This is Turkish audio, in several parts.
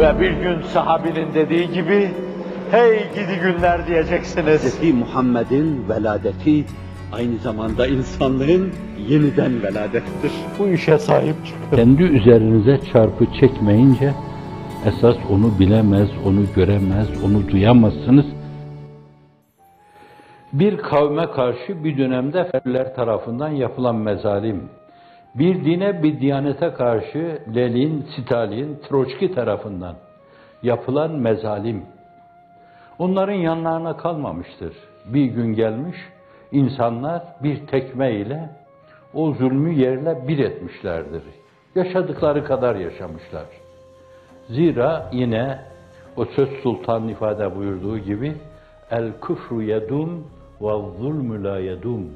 Ve bir gün sahabinin dediği gibi, hey gidi günler diyeceksiniz. Hz. Muhammed'in veladeti aynı zamanda insanlığın yeniden veladettir. Bu işe sahip çıkın. Kendi üzerinize çarpı çekmeyince esas onu bilemez, onu göremez, onu duyamazsınız. Bir kavme karşı bir dönemde Ferdiler tarafından yapılan mezalim, bir dine bir diyanete karşı Lenin, Stalin, Troçki tarafından yapılan mezalim, onların yanlarına kalmamıştır. Bir gün gelmiş, insanlar bir tekme ile o zulmü yerle bir etmişlerdir. Yaşadıkları kadar yaşamışlar. Zira yine o söz sultan ifade buyurduğu gibi el küfru yedum ve zulmü la yedum.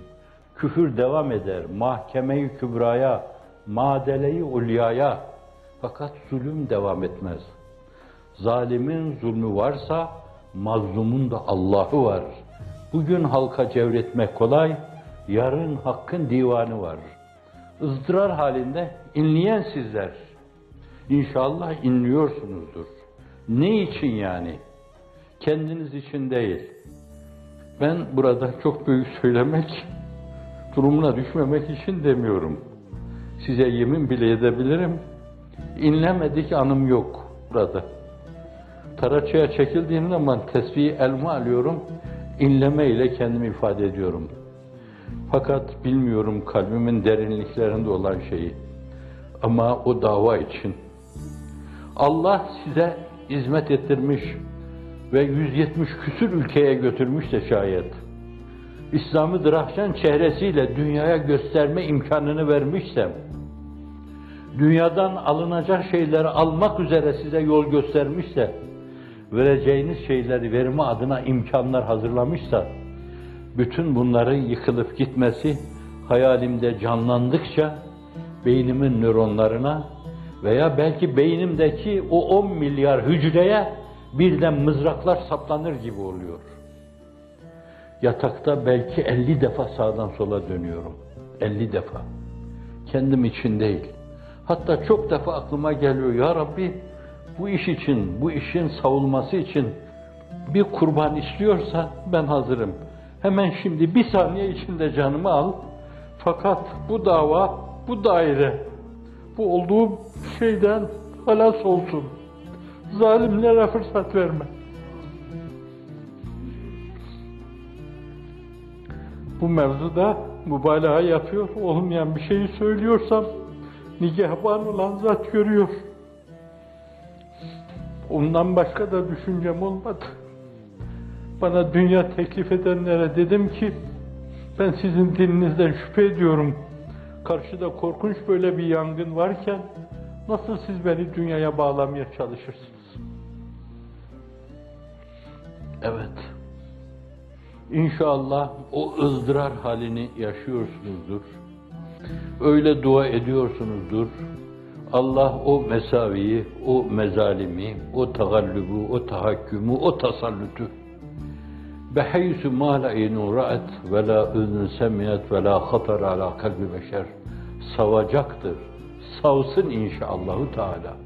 Küfür devam eder mahkemeyi kübraya, madeleyi ulyaya. Fakat zulüm devam etmez. Zalimin zulmü varsa mazlumun da Allah'ı var. Bugün halka cevretmek kolay, yarın hakkın divanı var. ızdırar halinde inleyen sizler. İnşallah inliyorsunuzdur. Ne için yani? Kendiniz için değil. Ben burada çok büyük söylemek, durumuna düşmemek için demiyorum. Size yemin bile edebilirim. İnlemedik anım yok burada. Taraçaya çekildiğim zaman tesbihi elma alıyorum, inleme ile kendimi ifade ediyorum. Fakat bilmiyorum kalbimin derinliklerinde olan şeyi. Ama o dava için. Allah size hizmet ettirmiş ve 170 küsür ülkeye götürmüş de şayet. İslam'ı Drahşan çehresiyle dünyaya gösterme imkanını vermişsem, dünyadan alınacak şeyleri almak üzere size yol göstermişse, vereceğiniz şeyleri verme adına imkanlar hazırlamışsa, bütün bunların yıkılıp gitmesi hayalimde canlandıkça beynimin nöronlarına veya belki beynimdeki o 10 milyar hücreye birden mızraklar saplanır gibi oluyor. Yatakta belki 50 defa sağdan sola dönüyorum. 50 defa. Kendim için değil. Hatta çok defa aklıma geliyor ya Rabbi bu iş için, bu işin savulması için bir kurban istiyorsa ben hazırım. Hemen şimdi bir saniye içinde canımı al. Fakat bu dava, bu daire, bu olduğum şeyden halas olsun. Zalimlere fırsat verme. Bu mevzuda mübalağa yapıyor, olmayan bir şeyi söylüyorsam nigahban olan zat görüyor. Ondan başka da düşüncem olmadı. Bana dünya teklif edenlere dedim ki ben sizin dininizden şüphe ediyorum. Karşıda korkunç böyle bir yangın varken nasıl siz beni dünyaya bağlamaya çalışırsınız? Evet. İnşallah o ızdırar halini yaşıyorsunuzdur. Öyle dua ediyorsunuzdur. Allah o mesaviyi, o mezalimi, o tagallubu, o tahakkümü, o tasallutu beheysu ma la inun ra'et ve la üzün semiyet ve la hatar ala kalbi beşer savacaktır. Savsın inşallahü teala.